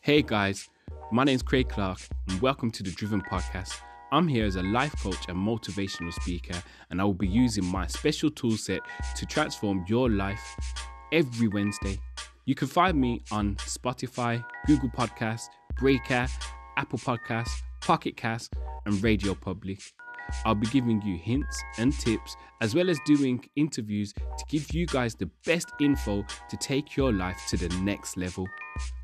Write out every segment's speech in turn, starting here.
Hey guys, my name is Craig Clark, and welcome to the Driven Podcast. I'm here as a life coach and motivational speaker, and I will be using my special toolset to transform your life every Wednesday. You can find me on Spotify, Google Podcasts, Breaker, Apple Podcasts, Pocket Cast, and Radio Public. I'll be giving you hints and tips as well as doing interviews to give you guys the best info to take your life to the next level.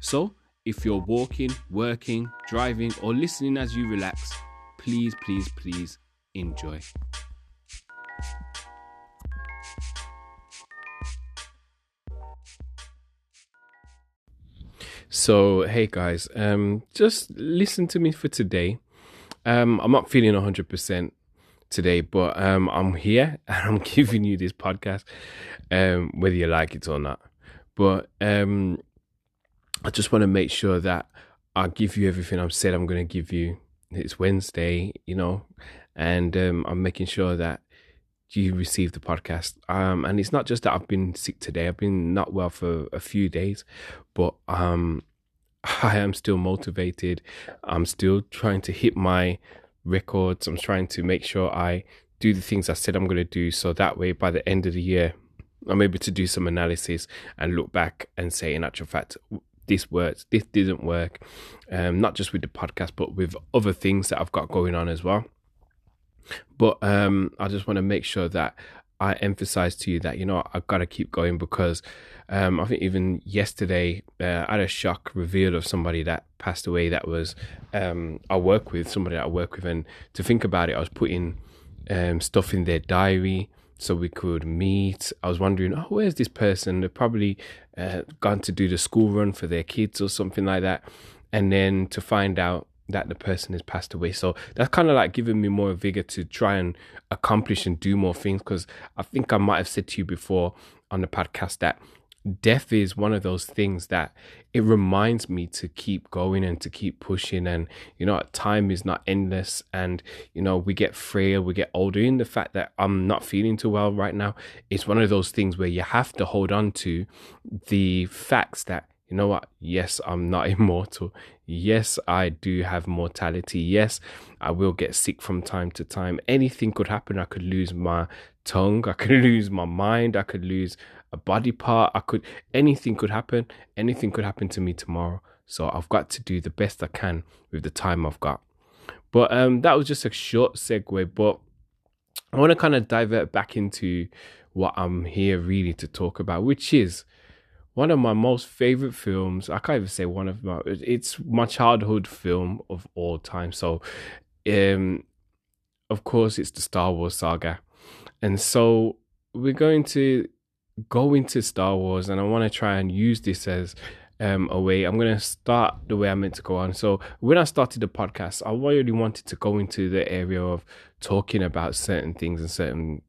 So, if you're walking, working, driving, or listening as you relax, please, please, please enjoy. So, hey guys, um, just listen to me for today. Um, I'm not feeling 100% today, but um, I'm here and I'm giving you this podcast, um, whether you like it or not. But um, I just want to make sure that I give you everything I've said I'm going to give you. It's Wednesday, you know, and um, I'm making sure that you receive the podcast. Um, and it's not just that I've been sick today; I've been not well for a few days, but um, I am still motivated. I'm still trying to hit my records. I'm trying to make sure I do the things I said I'm going to do, so that way by the end of the year, I'm able to do some analysis and look back and say, in actual fact, this works, this didn't work. Um, not just with the podcast, but with other things that I've got going on as well. But um, I just want to make sure that I emphasize to you that, you know, I've got to keep going because um, I think even yesterday uh, I had a shock reveal of somebody that passed away that was um, I work with, somebody that I work with. And to think about it, I was putting um, stuff in their diary so we could meet. I was wondering, oh, where's this person? They've probably uh, gone to do the school run for their kids or something like that. And then to find out that the person has passed away. So that's kind of like giving me more vigor to try and accomplish and do more things. Because I think I might have said to you before on the podcast that death is one of those things that it reminds me to keep going and to keep pushing. And you know time is not endless and you know we get frail we get older. In the fact that i'm not feeling too well right now it's one of those things where you have to hold on to the facts that you know what? Yes i'm not immortal. Yes i do have mortality. Yes i will get sick from time to time. Anything could happen. I could lose my tongue. I could lose my mind. I could lose a body part. I could anything could happen. Anything could happen to me tomorrow. So I've got to do the best I can with the time I've got. But um, that was just a short segue. But I want to kind of divert back into what I'm here really to talk about, which is one of my most favorite films. I can't even say one of my. It's my childhood film of all time. So, um, of course, it's the Star Wars saga, and so we're going to go into Star Wars and I want to try and use this as um, a way. I'm going to start the way I meant to go on. So, when I started the podcast, I really wanted to go into the area of talking about certain things and certain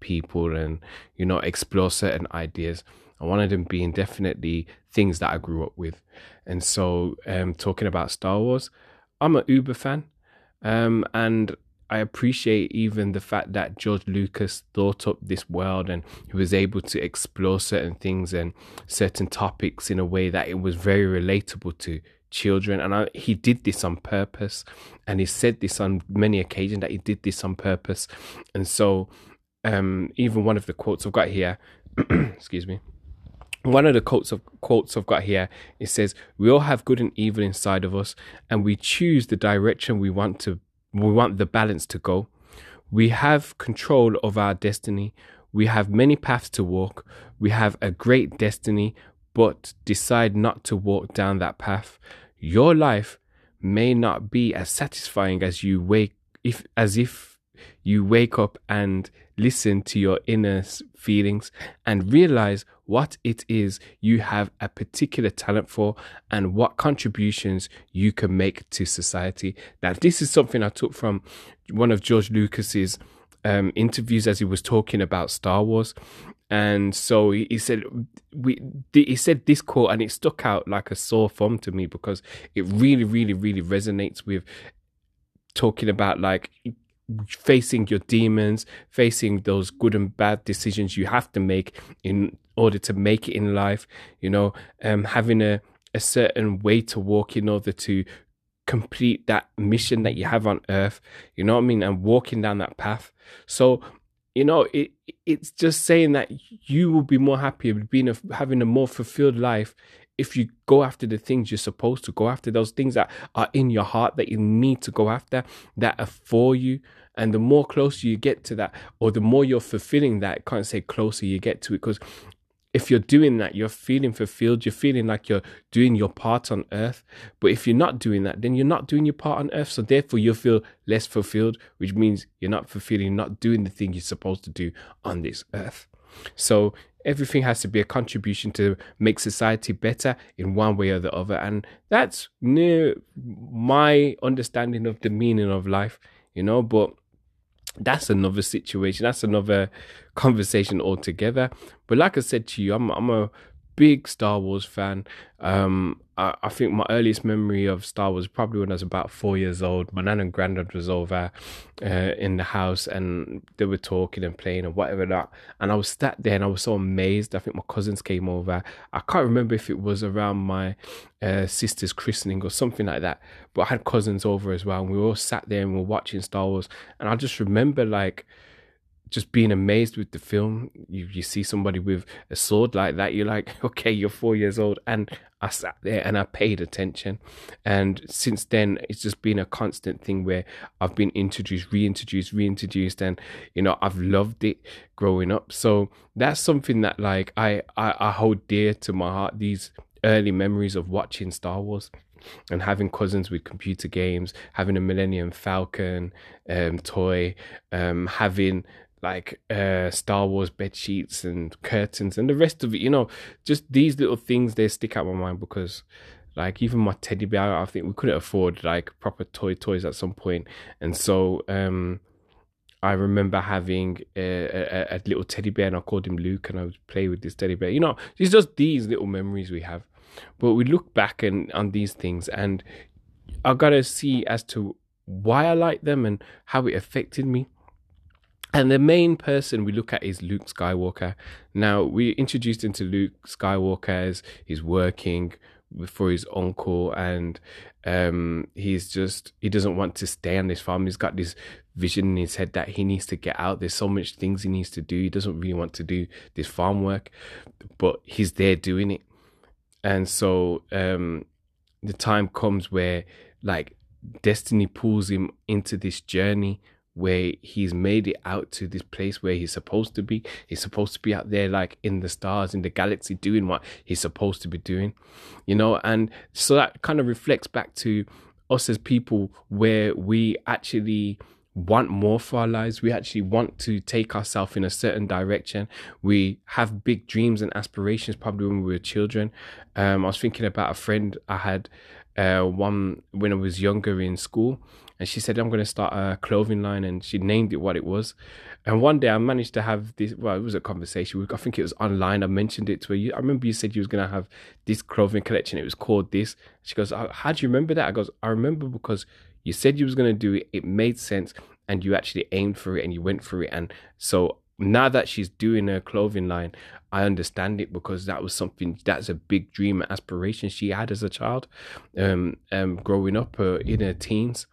people and, you know, explore certain ideas. I wanted them being definitely things that I grew up with. And so, um, talking about Star Wars, I'm an Uber fan. Um, and I appreciate even the fact that George Lucas thought up this world and he was able to explore certain things and certain topics in a way that it was very relatable to children. And I, he did this on purpose. And he said this on many occasions that he did this on purpose. And so, um, even one of the quotes I've got here, excuse me, one of the quotes of quotes I've got here it says we all have good and evil inside of us and we choose the direction we want to we want the balance to go. We have control of our destiny. We have many paths to walk. We have a great destiny, but decide not to walk down that path. Your life may not be as satisfying as you wake if as if you wake up and listen to your inner feelings and realize what it is you have a particular talent for and what contributions you can make to society. Now, this is something I took from one of George Lucas's um, interviews as he was talking about Star Wars. And so he, he said, we, he said this quote and it stuck out like a sore thumb to me because it really, really, really resonates with talking about like facing your demons, facing those good and bad decisions you have to make in order to make it in life, you know, um, having a, a certain way to walk in order to complete that mission that you have on earth. You know what I mean? And walking down that path. So, you know, it it's just saying that you will be more happy being a, having a more fulfilled life if you go after the things you're supposed to go after, those things that are in your heart that you need to go after, that are for you. And the more closer you get to that, or the more you're fulfilling that, I can't say closer you get to it, because if you're doing that, you're feeling fulfilled, you're feeling like you're doing your part on earth. But if you're not doing that, then you're not doing your part on earth. So therefore, you'll feel less fulfilled, which means you're not fulfilling, not doing the thing you're supposed to do on this earth. So everything has to be a contribution to make society better in one way or the other. And that's near my understanding of the meaning of life, you know, but that's another situation. That's another conversation altogether. But like I said to you, I'm I'm a big Star Wars fan. Um, I, I, think my earliest memory of Star Wars probably when I was about four years old. My nan and granddad was over uh, in the house and they were talking and playing and whatever that. And I was sat there and I was so amazed. I think my cousins came over. I can't remember if it was around my uh, sister's christening or something like that. But I had cousins over as well. And we all sat there and we were watching Star Wars. And I just remember like just being amazed with the film. You you see somebody with a sword like that, you're like, okay, you're four years old, and I sat there and I paid attention. And since then, it's just been a constant thing where I've been introduced, reintroduced, reintroduced, and you know I've loved it growing up. So that's something that like I I, I hold dear to my heart. These early memories of watching Star Wars and having cousins with computer games, having a Millennium Falcon um, toy, um, having like uh, Star Wars bed sheets and curtains and the rest of it. You know, just these little things they stick out my mind because, like, even my teddy bear, I think we couldn't afford like proper toy toys at some point, and so um, I remember having a, a, a, little teddy bear and I called him Luke and I would play with this teddy bear. You know, it's just these little memories we have. But we look back and on these things and I gotta see as to why I like them and how it affected me. And the main person we look at is Luke Skywalker. Now, we introduced into Luke Skywalker as he's working for his uncle and um, he's just, he doesn't want to stay on this farm. He's got this vision in his head that he needs to get out. There's so much things he needs to do. He doesn't really want to do this farm work, but he's there doing it. And so um, the time comes where, like, destiny pulls him into this journey where he's made it out to this place where he's supposed to be. He's supposed to be out there, like in the stars, in the galaxy, doing what he's supposed to be doing, you know. And so that kind of reflects back to us as people, where we actually want more for our lives. We actually want to take ourselves in a certain direction. We have big dreams and aspirations, probably when we were children. Um, I was thinking about a friend I had uh, one when I was younger in school and she said, I'm going to start a clothing line. And she named it what it was. And one day I managed to have this, well, it was a conversation. I think it was online. I mentioned it to her. I remember you said you was going to have this clothing collection. It was called this. She goes, How do you remember that? I goes, I remember because you said you was going to do it. It made sense. And you actually aimed for it and you went for it. And so now that she's doing her clothing line, I understand it because that was something that's a big dream and aspiration she had as a child, um, um, growing up uh, in her teens,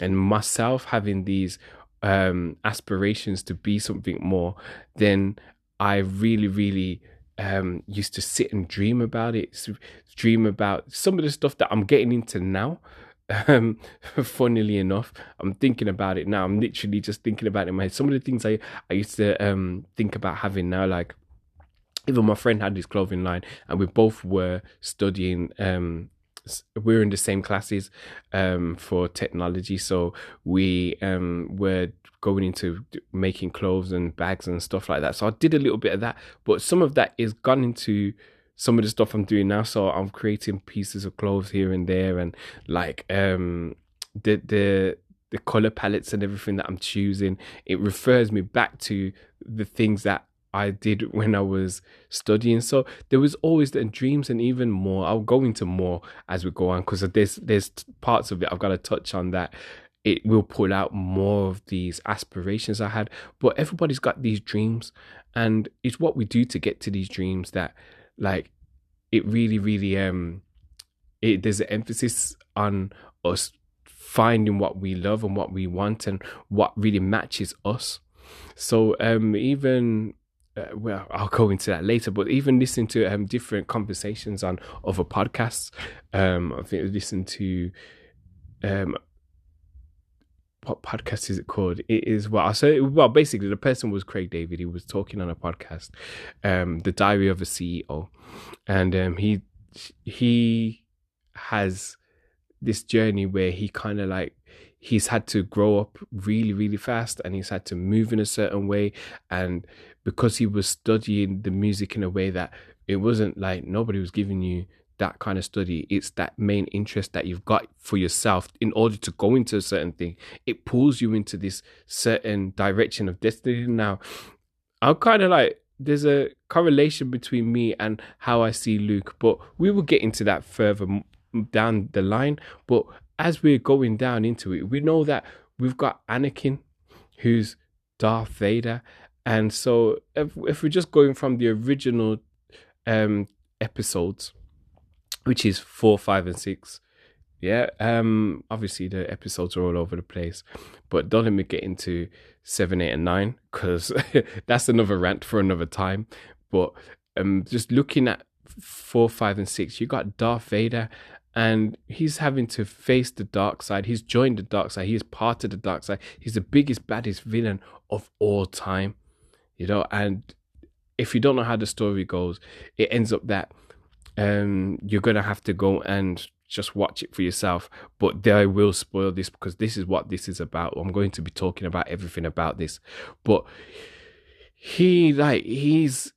and myself having these um aspirations to be something more. Then I really, really um used to sit and dream about it, dream about some of the stuff that I'm getting into now um funnily enough i'm thinking about it now. I'm literally just thinking about it in my head. Some of the things i i used to um think about having now like even my friend had his clothing line and we both were studying um we are in the same classes um for technology. So we um were going into making clothes and bags and stuff like that. So i did a little bit of that but some of that is gone into some of the stuff I'm doing now. So I'm creating pieces of clothes here and there, and like um the the the color palettes and everything that I'm choosing. It refers me back to the things that I did when I was studying. So there was always the dreams and even more. I'll go into more as we go on because there's there's parts of it I've got to touch on that. It will pull out more of these aspirations I had, but everybody's got these dreams, and it's what we do to get to these dreams that like it really really um it, there's an emphasis on us finding what we love and what we want and what really matches us. So um, even uh, well, I'll go into that later. But even listening to um, different conversations on other podcasts, um, I think I listened to um, what podcast is it called? It is well, so well, basically the person was Craig David. He was talking on a podcast, um, the Diary of a CEO, and um, he he has this journey where he kind of like he's had to grow up really really fast and he's had to move in a certain way and because he was studying the music in a way that it wasn't like nobody was giving you that kind of study it's that main interest that you've got for yourself in order to go into a certain thing. It pulls you into this certain direction of destiny. Now i'm kind of like there's a correlation between me and how i see luke but we will get into that further down the line. But as we're going down into it we know that we've got anakin who's darth vader. And so if, if we're just going from the original um episodes which is four, five, and six. Yeah, um, obviously the episodes are all over the place, but don't let me get into seven, eight, and nine because that's another rant for another time. But um, just looking at four, five, and six, you got Darth Vader, and he's having to face the dark side. He's joined the dark side. He is part of the dark side. He's the biggest, baddest villain of all time, you know. And if you don't know how the story goes, it ends up that um, you're gonna have to go and just watch it for yourself. But I will spoil this because this is what this is about. I'm going to be talking about everything about this. But he like he's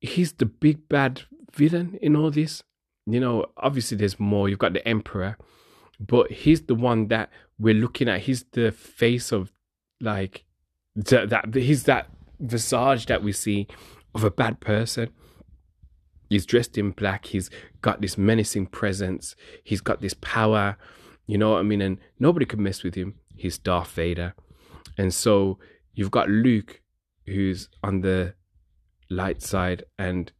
he's the big bad villain in all this. You know, obviously there's more. You've got the Emperor, but he's the one that we're looking at. He's the face of like that, that he's that visage that we see of a bad person he's dressed in black. He's got this menacing presence. He's got this power. You know what i mean? And nobody can mess with him. He's darth vader. And so you've got luke who's on the light side and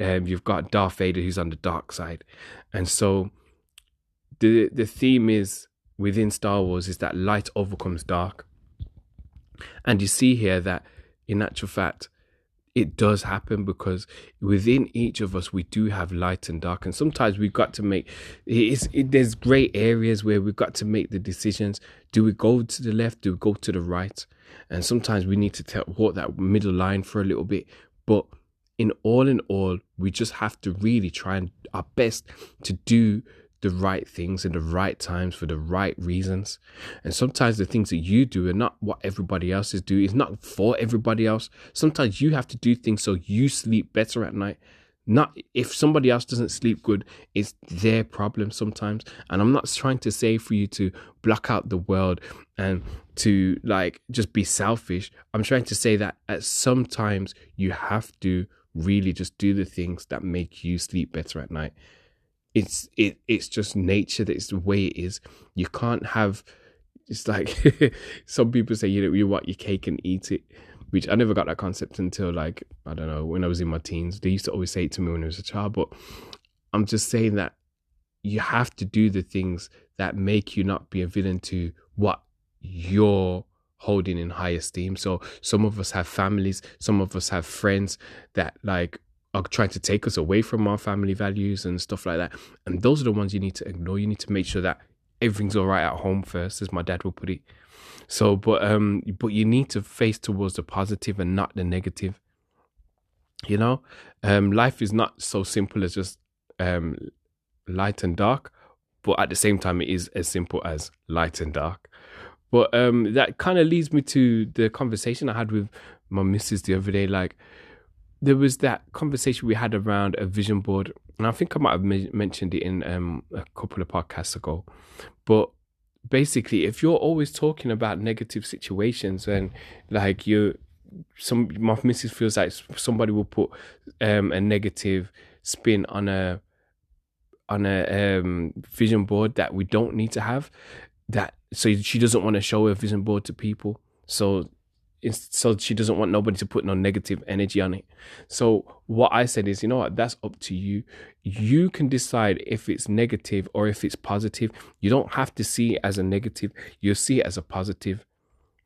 um, you've got darth vader who's on the dark side. And so the the theme is within star wars is that light overcomes dark. And you see here that in actual fact it does happen because within each of us we do have light and dark. And sometimes we've got to make it's it, there's gray areas where we've got to make the decisions. Do we go to the left? Do we go to the right? And sometimes we need to tell, walk that middle line for a little bit. But in all in all we just have to really try and our best to do the right things in the right times for the right reasons. And sometimes the things that you do are not what everybody else is doing. It's not for everybody else. Sometimes you have to do things so you sleep better at night. Not if somebody else doesn't sleep good, it's their problem sometimes. And I'm not trying to say for you to block out the world and to like just be selfish. I'm trying to say that at sometimes you have to really just do the things that make you sleep better at night it's it it's just nature that's the way it is. You can't have it's like some people say you know you want your cake and eat it which i never got that concept until like i don't know when i was in my teens. They used to always say it to me when i was a child but i'm just saying that you have to do the things that make you not be a villain to what you're holding in high esteem. So some of us have families some of us have friends that like are trying to take us away from our family values and stuff like that. And those are the ones you need to ignore. You need to make sure that everything's all right at home first, as my dad would put it. So, but um, but you need to face towards the positive and not the negative. You know, um, life is not so simple as just um, light and dark, but at the same time, it is as simple as light and dark. But um, that kind of leads me to the conversation I had with my missus the other day. Like, there was that conversation we had around a vision board, and I think I might have mentioned it in um, a couple of podcasts ago. But basically, if you're always talking about negative situations and like you, some my missus feels like somebody will put um, a negative spin on a on a um, vision board that we don't need to have. That so she doesn't want to show a vision board to people. So so she doesn't want nobody to put no negative energy on it. So what I said is, you know what, that's up to you. You can decide if it's negative or if it's positive. You don't have to see it as a negative. You'll see it as a positive.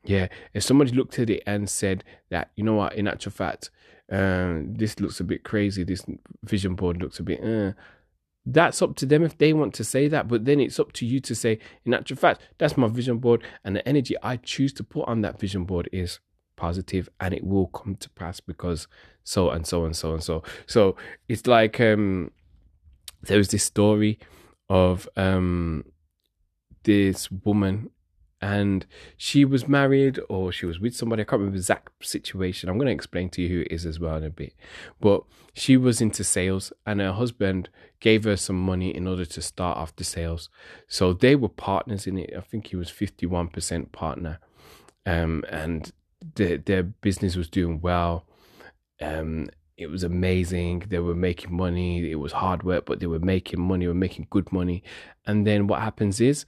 Yeah. If somebody looked at it and said that, you know what, in actual fact, um, this looks a bit crazy. This vision board looks a bit. Uh, that's up to them if they want to say that. But then it's up to you to say, in actual fact, that's my vision board, and the energy I choose to put on that vision board is positive and it will come to pass because so and so and so and so. So it's like um there was this story of um this woman and she was married or she was with somebody. I can't remember the exact situation. I'm going to explain to you who it is as well in a bit. But she was into sales, and her husband gave her some money in order to start off the sales. So they were partners in it. I think he was 51% partner, um, and the, their business was doing well. Um, it was amazing. They were making money. It was hard work, but they were making money. Were making good money. And then what happens is,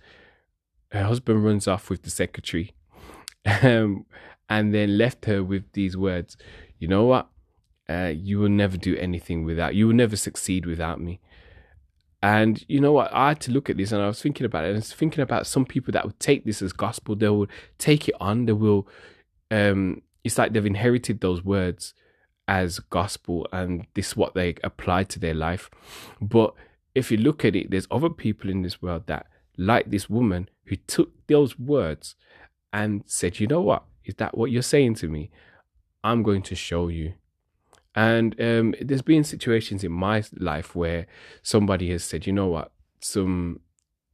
her husband runs off with the secretary, um, and then left her with these words. You know what? Uh, you will never do anything without. You will never succeed without me. And you know what? I had to look at this, and I was thinking about it. And I was thinking about some people that would take this as gospel. They would take it on. They will um, it's like they've inherited those words as gospel and this is what they apply to their life. But if you look at it, there's other people in this world that, like this woman, who took those words and said, you know what? Is that what you're saying to me? I'm going to show you. And um, there's been situations in my life where somebody has said, you know what? Some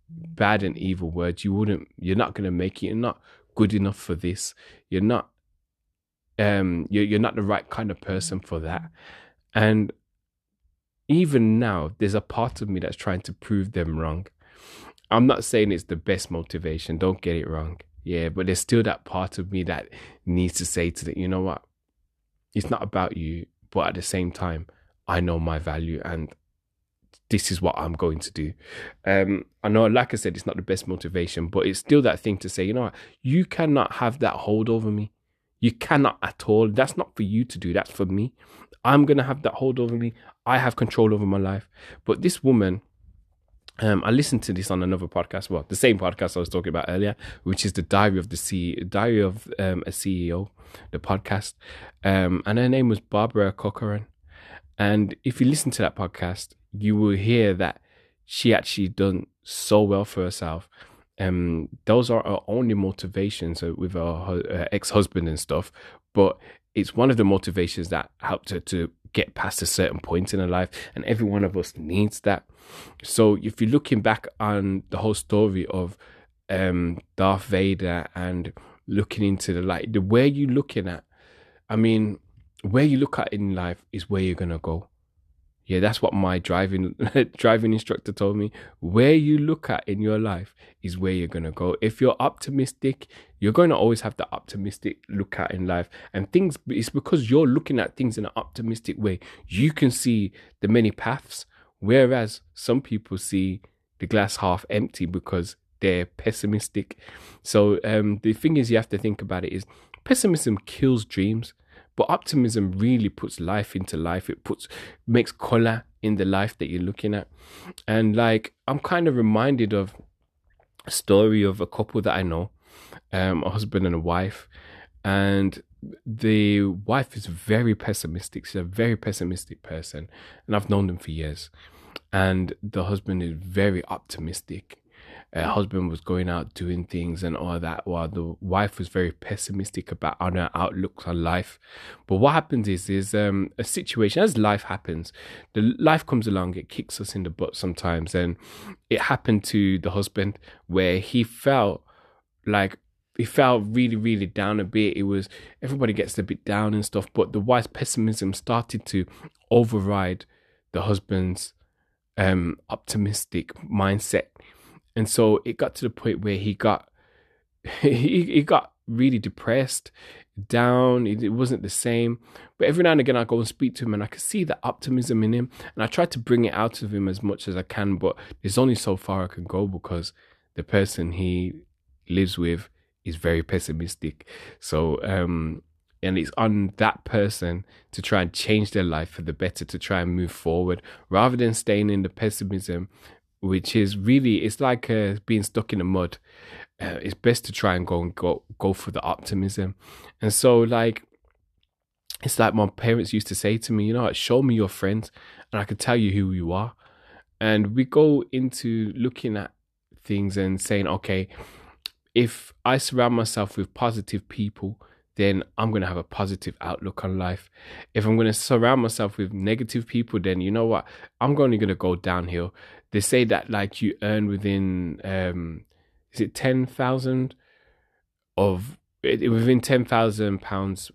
bad and evil words, you wouldn't, you're not going to make it. You're not good enough for this. You're not um you're, you're not the right kind of person for that. And even now, there's a part of me that's trying to prove them wrong. I'm not saying it's the best motivation, don't get it wrong. Yeah, but there's still that part of me that needs to say to that, you know what? It's not about you, but at the same time, I know my value and this is what I'm going to do. Um, I know, like I said, it's not the best motivation, but it's still that thing to say, you know what, you cannot have that hold over me. You cannot at all. That's not for you to do. That's for me. I'm gonna have that hold over me. I have control over my life. But this woman, um, I listened to this on another podcast. Well, the same podcast I was talking about earlier, which is the Diary of the C Diary of um, a CEO, the podcast. Um, and her name was Barbara Corcoran. And if you listen to that podcast, you will hear that she actually done so well for herself. Um, those are her only motivations uh, with her, her ex-husband and stuff, but it's one of the motivations that helped her to get past a certain point in her life, and every one of us needs that. So if you're looking back on the whole story of um, Darth Vader and looking into the light, the way you're looking at, I mean, where you look at in life is where you're gonna go. Yeah, that's what my driving driving instructor told me. Where you look at in your life is where you're gonna go. If you're optimistic, you're going to always have the optimistic look at in life. And things it's because you're looking at things in an optimistic way. You can see the many paths, whereas some people see the glass half empty because they're pessimistic. So um, the thing is, you have to think about it is pessimism kills dreams. But optimism really puts life into life. It puts makes color in the life that you're looking at. And like I'm kind of reminded of a story of a couple that I know, um, a husband and a wife. And the wife is very pessimistic. She's a very pessimistic person. And I've known them for years. And the husband is very optimistic uh, husband was going out doing things and all that, while the wife was very pessimistic about on her outlooks on life. But what happens is, is um, a situation as life happens, the life comes along, it kicks us in the butt sometimes, and it happened to the husband where he felt like he felt really, really down a bit. It was everybody gets a bit down and stuff, but the wife's pessimism started to override the husband's um, optimistic mindset and so it got to the point where he got he, he got really depressed, down. It, wasn't the same. But every now and again, I go and speak to him, and I can see the optimism in him, and I try to bring it out of him as much as I can. But there's only so far I can go because the person he lives with is very pessimistic. So um, and it's on that person to try and change their life for the better to try and move forward rather than staying in the pessimism which is really it's like uh, being stuck in the mud. Uh, it's best to try and go and go go for the optimism. And so like it's like my parents used to say to me you know show me your friends and i can tell you who you are. And we go into looking at things and saying okay if i surround myself with positive people then I'm going to have a positive outlook on life. If I'm going to surround myself with negative people, then you know what? I'm only going to go downhill. They say that like you earn within, um, is it 10,000 of, within 10,000 pounds,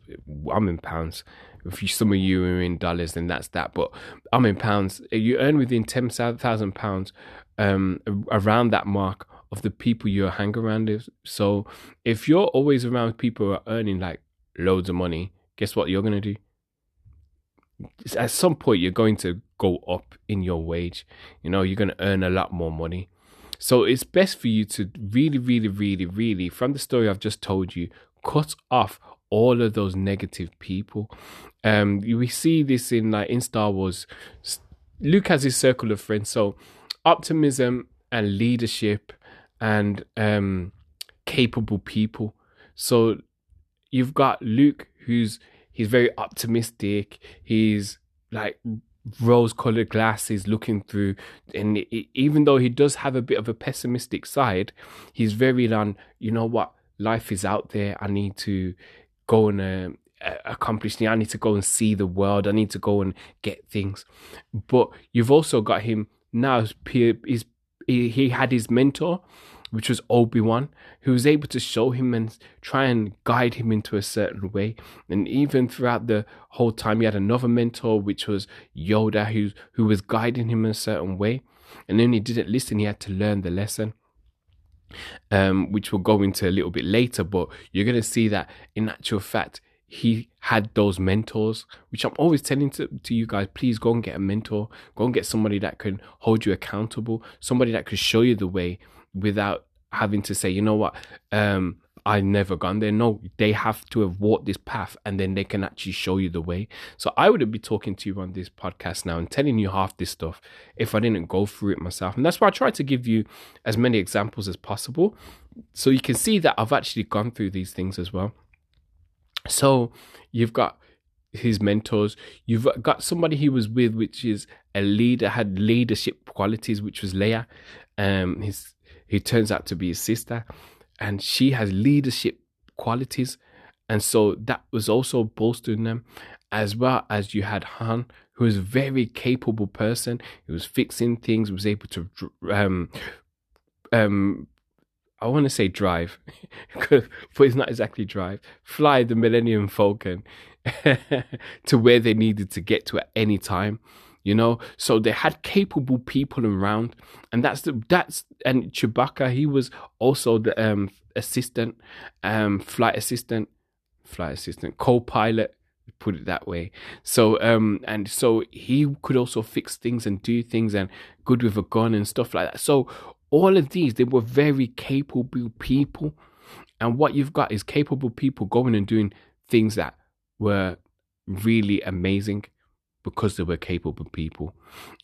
I'm in pounds. If you, some of you are in dollars, then that's that. But I'm in pounds. You earn within 10,000 pounds um, around that mark of the people you hang around with. So if you're always around people who are earning like loads of money, guess what you're gonna do? At some point, you're going to go up in your wage. You know, you're gonna earn a lot more money. So it's best for you to really, really, really, really, from the story I've just told you, cut off all of those negative people. Um, we see this in like in Star Wars. Luke has his circle of friends. So optimism and leadership and um, capable people. So you've got Luke, who's he's very optimistic. He's like rose-colored glasses looking through, and even though he does have a bit of a pessimistic side, he's very on. You know what? Life is out there. I need to go and uh, accomplish things. I need to go and see the world. I need to go and get things. But you've also got him now. He's he, he had his mentor which was Obi Wan, who was able to show him and try and guide him into a certain way. And even throughout the whole time, he had another mentor, which was Yoda, who who was guiding him in a certain way. And then he didn't listen; he had to learn the lesson. Um, which we'll go into a little bit later, but you're gonna see that in actual fact, he had those mentors, which I'm always telling to, to you guys, please go and get a mentor. Go and get somebody that can hold you accountable, somebody that can show you the way without having to say, you know what, um, I never gone there. No, they have to have walked this path and then they can actually show you the way. So I wouldn't be talking to you on this podcast now and telling you half this stuff if I didn't go through it myself. And that's why I try to give you as many examples as possible so you can see that I've actually gone through these things as well. So you've got his mentors, you've got somebody he was with, which is a leader, had leadership qualities, which was Leia. Um, his who turns out to be his sister, and she has leadership qualities. And so that was also bolstering them, as well as you had Han, who was a very capable person. He was fixing things, was able to, um, um, I want to say drive, but it's not exactly drive. Fly the Millennium Falcon to where they needed to get to at any time you know? So they had capable people around and that's the that's and chewbacca he was also the um assistant um flight assistant flight assistant co-pilot put it that way. So um and so he could also fix things and do things and good with a gun and stuff like that. So all of these they were very capable people and what you've got is capable people going and doing things that were really amazing because they were capable people.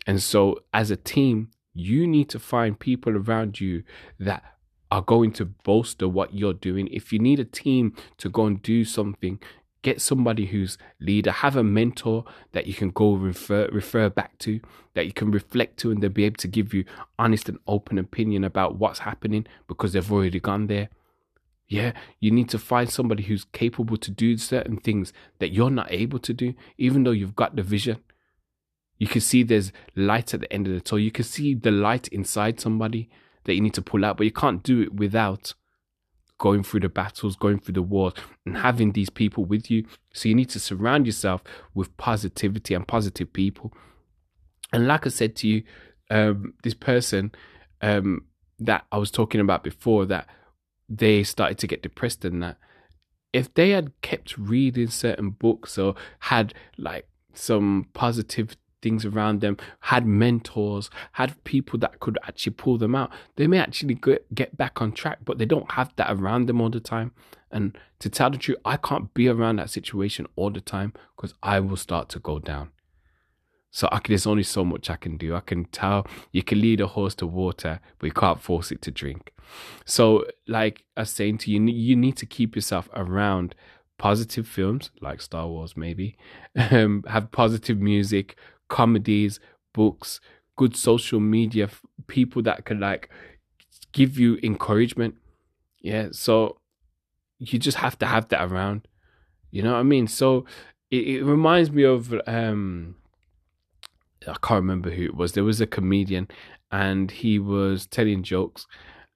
And so, as a team, you need to find people around you that are going to bolster what you're doing. If you need a team to go and do something, get somebody who's leader, have a mentor that you can go refer refer back to, that you can reflect to, and they'll be able to give you honest and open opinion about what's happening because they've already gone there. Yeah, you need to find somebody who's capable to do certain things that you're not able to do, even though you've got the vision. You can see there's light at the end of the tunnel. You can see the light inside somebody that you need to pull out, but you can't do it without going through the battles, going through the wars, and having these people with you. So you need to surround yourself with positivity and positive people. And like I said to you, um, this person um, that I was talking about before, that they started to get depressed and that if they had kept reading certain books or had like some positive things around them, had mentors, had people that could actually pull them out, they may actually get, back on track, but they don't have that around them all the time. And to tell the truth, I can't be around that situation all the time because I will start to go down. So I can, there's only so much I can do. I can tell you can lead a horse to water, but you can't force it to drink. So, like I was saying to you, you need to keep yourself around positive films like Star Wars, maybe. Um, have positive music, comedies, books, good social media, people that can like give you encouragement. Yeah. So you just have to have that around. You know what I mean? So it, it reminds me of um I can't remember who it was. There was a comedian and he was telling jokes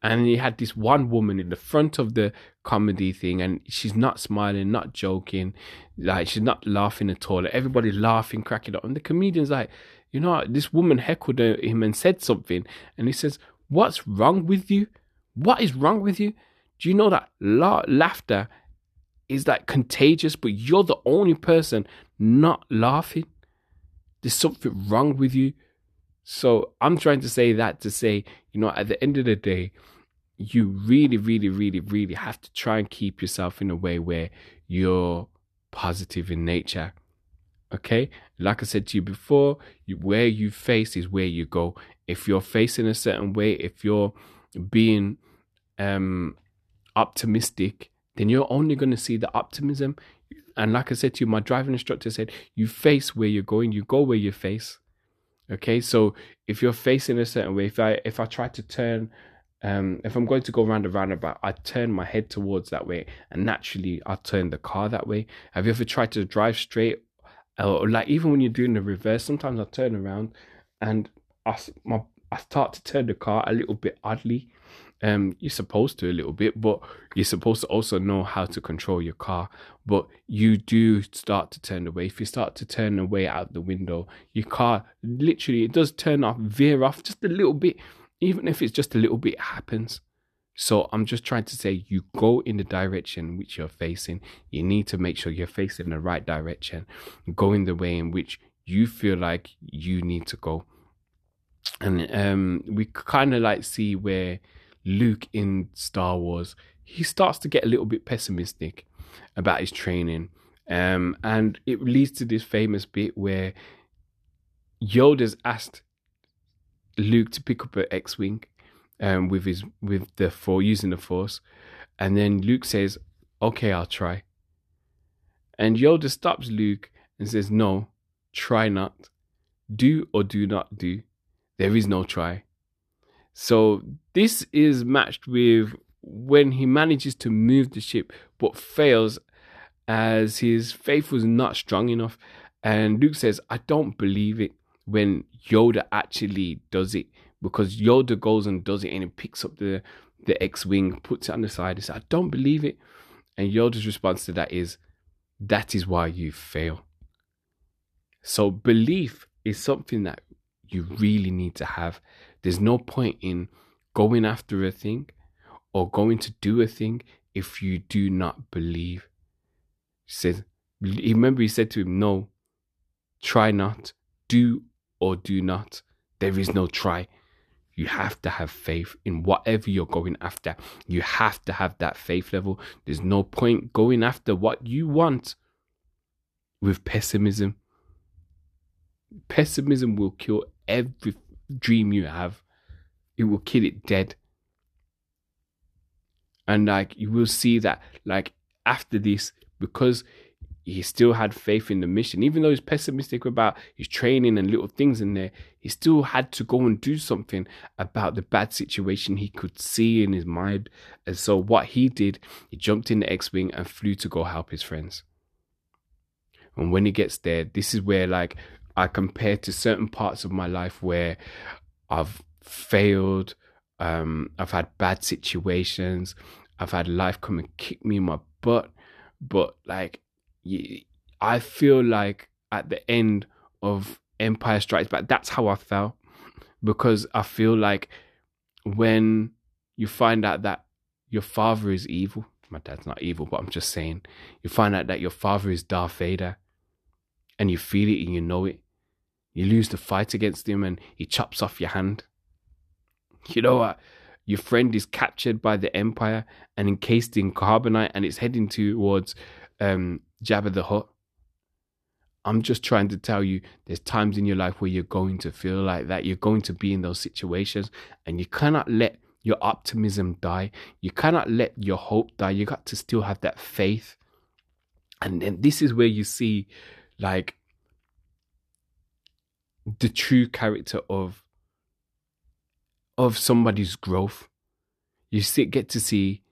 and he had this one woman in the front of the comedy thing and she's not smiling, not joking, like she's not laughing at all. everybody's laughing, cracking up. And the comedian's like, you know, this woman heckled him and said something. And he says, What's wrong with you? What is wrong with you? Do you know that la- laughter is like contagious, but you're the only person not laughing? There's something wrong with you. So I'm trying to say that to say, you know, at the end of the day, you really, really, really, really have to try and keep yourself in a way where you're positive in nature. Okay, like I said to you before, you, where you face is where you go. If you're facing a certain way, if you're being um, optimistic, then you're only going to see the optimism. And like I said to you, my driving instructor said, you face where you're going, you go where you face. Okay, so if you're facing a certain way, if I if I try to turn, um, if I'm going to go round around a roundabout, I turn my head towards that way, and naturally I turn the car that way. Have you ever tried to drive straight, or like even when you're doing the reverse? Sometimes I turn around, and I my I start to turn the car a little bit oddly, um, you're supposed to a little bit, but you're supposed to also know how to control your car. But you do start to turn away. If you start to turn away out the window, your car literally it does turn off, veer off just a little bit. Even if it's just a little bit, happens. So I'm just trying to say you go in the direction which you're facing. You need to make sure you're facing the right direction, go in the way in which you feel like you need to go. And um, we kind of like see where Luke in Star Wars, he starts to get a little bit pessimistic about his training. Um, and it leads to this famous bit where Yoda's asked Luke to pick up an X-wing um, with his with the force using the force, and then Luke says, "Okay, I'll try." And Yoda stops Luke and says, "No, try not. Do or do not do. There is no try." So this is matched with when he manages to move the ship but fails as his faith was not strong enough. And Luke says, I don't believe it when Yoda actually does it because Yoda goes and does it and he picks up the, the X Wing, puts it on the side. He says, I don't believe it. And Yoda's response to that is, That is why you fail. So belief is something that you really need to have. There's no point in going after a thing or going to do a thing if you do not believe. He said, remember, he said to him, No, try not, do or do not. There is no try. You have to have faith in whatever you're going after. You have to have that faith level. There's no point going after what you want with pessimism. Pessimism will kill every dream you have, it will kill it dead. And like you will see that like after this, because he still had faith in the mission, even though he's pessimistic about his training and little things in there, he still had to go and do something about the bad situation he could see in his mind. And so what he did, he jumped in the X-Wing and flew to go help his friends. And when he gets there, this is where like I compare to certain parts of my life where I've failed, um, I've had bad situations, I've had life come and kick me in my butt, but like I feel like at the end of Empire Strikes Back, that's how I felt because I feel like when you find out that your father is evil, my dad's not evil, but I'm just saying, you find out that your father is Darth Vader and you feel it and you know it. You lose the fight against him and he chops off your hand. You know what? your friend is captured by the Empire and encased in carbonite and it's heading towards um, Jabba the Hutt. I'm just trying to tell you there's times in your life where you're going to feel like that. You're going to be in those situations and you cannot let your optimism die. You cannot let your hope die. You got to still have that faith. And then this is where you see like the true character of of somebody's growth. You see, get to see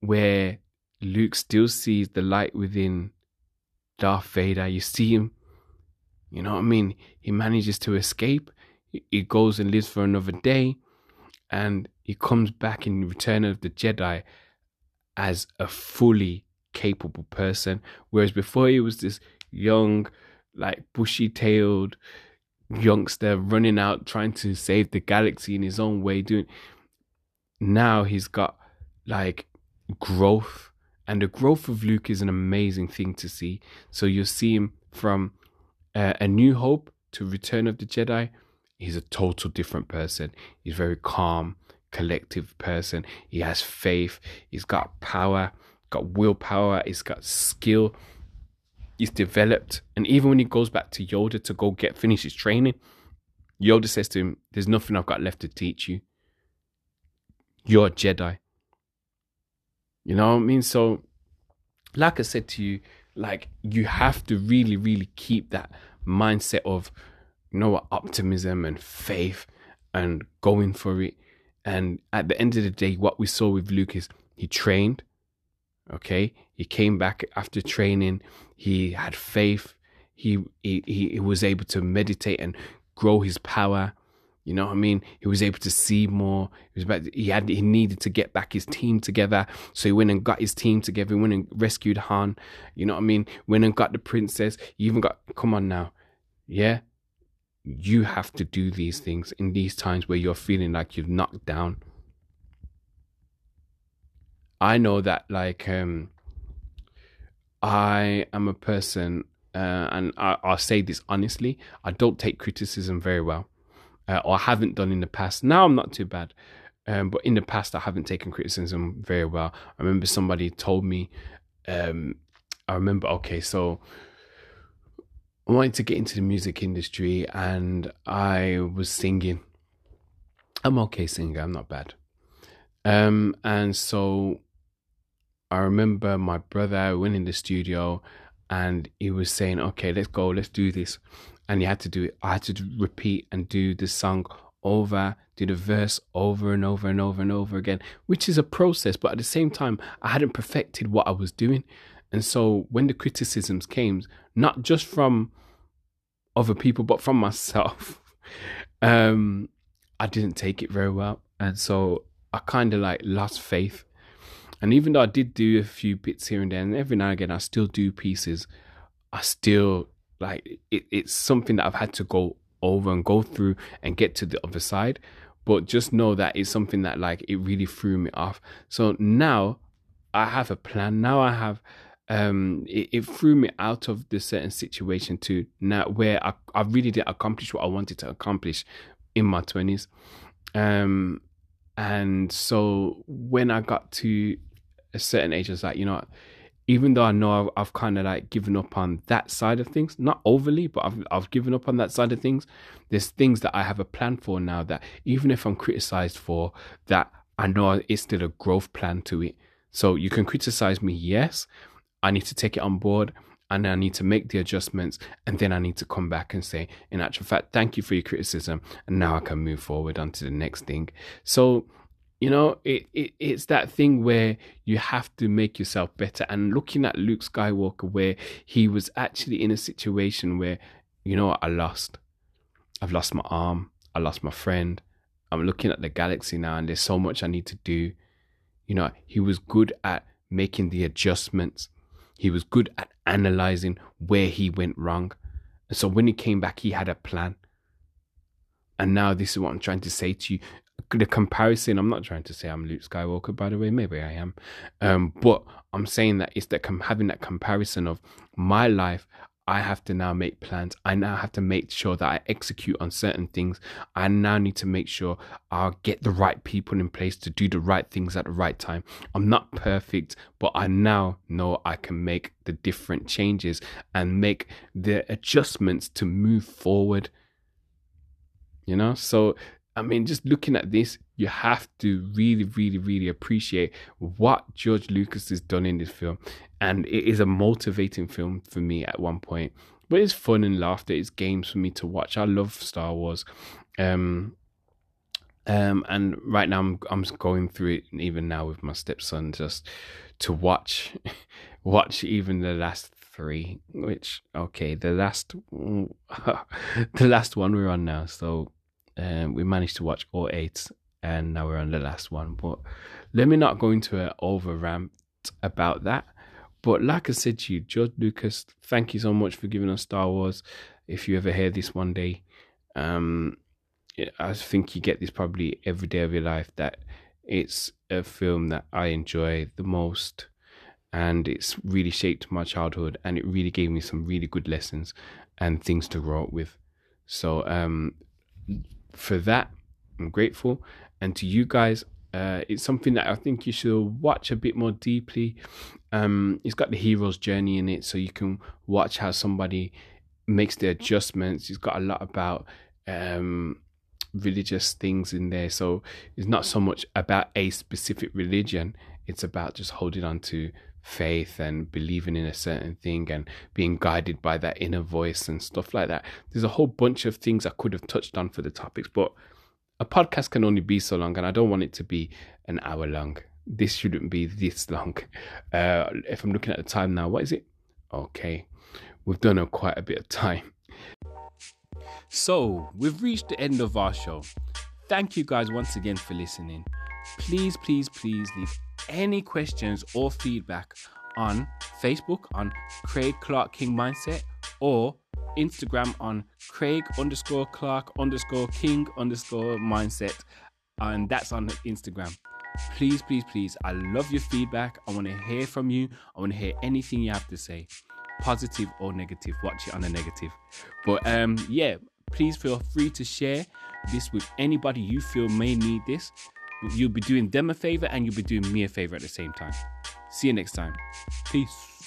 where Luke still sees the light within Darth Vader. You see him, you know what I mean? He manages to escape. He goes and lives for another day, and he comes back in Return of the Jedi as a fully capable person. Whereas before he was this young, like bushy tailed, youngster running out trying to save the galaxy in his own way doing now he's got like growth and the growth of luke is an amazing thing to see. So you see him from uh, a new hope to return of the jedi. He's a total different person. He's very calm collective person. He has faith. He's got power got willpower. He's got skill. He's developed. And even when he goes back to Yoda to go get finish his training, Yoda says to him, There's nothing I've got left to teach you. You're a Jedi. You know what I mean? So, like I said to you, like you have to really, really keep that mindset of you know optimism and faith and going for it. And at the end of the day, what we saw with Luke is he trained, Okay, he came back after training. He had faith. He he he was able to meditate and grow his power. You know what I mean? He was able to see more. He was about. He had. He needed to get back his team together. So he went and got his team together. He went and rescued Han. You know what I mean? Went and got the princess. He even got. Come on now, yeah. You have to do these things in these times where you're feeling like you've knocked down. I know that like um, I am a person, uh, and I, will say this honestly, I don't take criticism very well, uh, or I haven't done in the past. Now I'm not too bad, um, but in the past I haven't taken criticism very well. I remember somebody told me, um, I remember okay, so I wanted to get into the music industry, and I was singing. I'm okay singer. I'm not bad. Um, and so I remember my brother went in the studio and he was saying, okay, let's go, let's do this. And he had to do it. I had to repeat and do the song over, do the verse over and over and over and over again, which is a process. But at the same time, I hadn't perfected what I was doing. And so when the criticisms came, not just from other people, but from myself, um, I didn't take it very well. And so I kind of like lost faith and even though I did do a few bits here and there, and every now and again I still do pieces, I still like it, it's something that I've had to go over and go through and get to the other side. But just know that it's something that like it really threw me off. So now I have a plan. Now I have um it, it threw me out of the certain situation to now where I, I really did accomplish what I wanted to accomplish in my twenties. Um and so when I got to a certain age, it's like, you know, even though I know I've, I've kind of like given up on that side of things, not overly, but I've, I've given up on that side of things. There's things that I have a plan for now that even if I'm criticized for, that I know it's still a growth plan to it. So you can criticize me, yes. I need to take it on board and I need to make the adjustments and then I need to come back and say, in actual fact, thank you for your criticism. And now I can move forward onto the next thing. So you know, it, it it's that thing where you have to make yourself better. And looking at Luke Skywalker, where he was actually in a situation where, you know, I lost. I've lost my arm. I lost my friend. I'm looking at the galaxy now, and there's so much I need to do. You know, he was good at making the adjustments. He was good at analyzing where he went wrong. And so when he came back, he had a plan. And now this is what I'm trying to say to you the comparison. I'm not trying to say I'm Luke Skywalker, by the way. Maybe I am, um, but I'm saying that it's that com- having that comparison of my life. I have to now make plans. I now have to make sure that I execute on certain things. I now need to make sure I get the right people in place to do the right things at the right time. I'm not perfect, but I now know I can make the different changes and make the adjustments to move forward. You know, so I mean, just looking at this, you have to really, really, really appreciate what George Lucas has done in this film. And it is a motivating film for me at one point. But it's fun and laughter. It's games for me to watch. I love Star Wars. Um, um, and right now I'm I'm going through it even now with my stepson just to watch watch even the last three, which okay, the last the last one we're on now. So um, we managed to watch all eight, and now we're on the last one. But let me not go into an over rant about that. But like I said to you, George Lucas, thank you so much for giving us Star Wars. If you ever hear this one day, um, I think you get this probably every day of your life. That it's a film that I enjoy the most, and it's really shaped my childhood, and it really gave me some really good lessons and things to grow up with. So, um, for that, I'm grateful. And to you guys, uh, it's something that I think you should watch a bit more deeply. Um, it's got the hero's journey in it, so you can watch how somebody makes the adjustments. It's got a lot about um, religious things in there, so it's not so much about a specific religion. It's about just holding on to faith and believing in a certain thing and being guided by that inner voice and stuff like that. There's a whole bunch of things I could have touched on for the topics, but a podcast can only be so long, and I don't want it to be an hour long. This shouldn't be this long. Uh, if I'm looking at the time now, what is it? Okay, we've done a quite a bit of time. So, we've reached the end of our show. Thank you guys once again for listening. Please, please, please leave any questions or feedback on Facebook on Craig Clark King Mindset or Instagram on Craig underscore Clark underscore King underscore Mindset. And that's on Instagram. Please, please, please. I love your feedback. I want to hear from you. I want to hear anything you have to say, positive or negative. Watch it on a negative. But um, yeah, please feel free to share this with anybody you feel may need this. You'll be doing them a favor and you'll be doing me a favor at the same time. See you next time. Peace.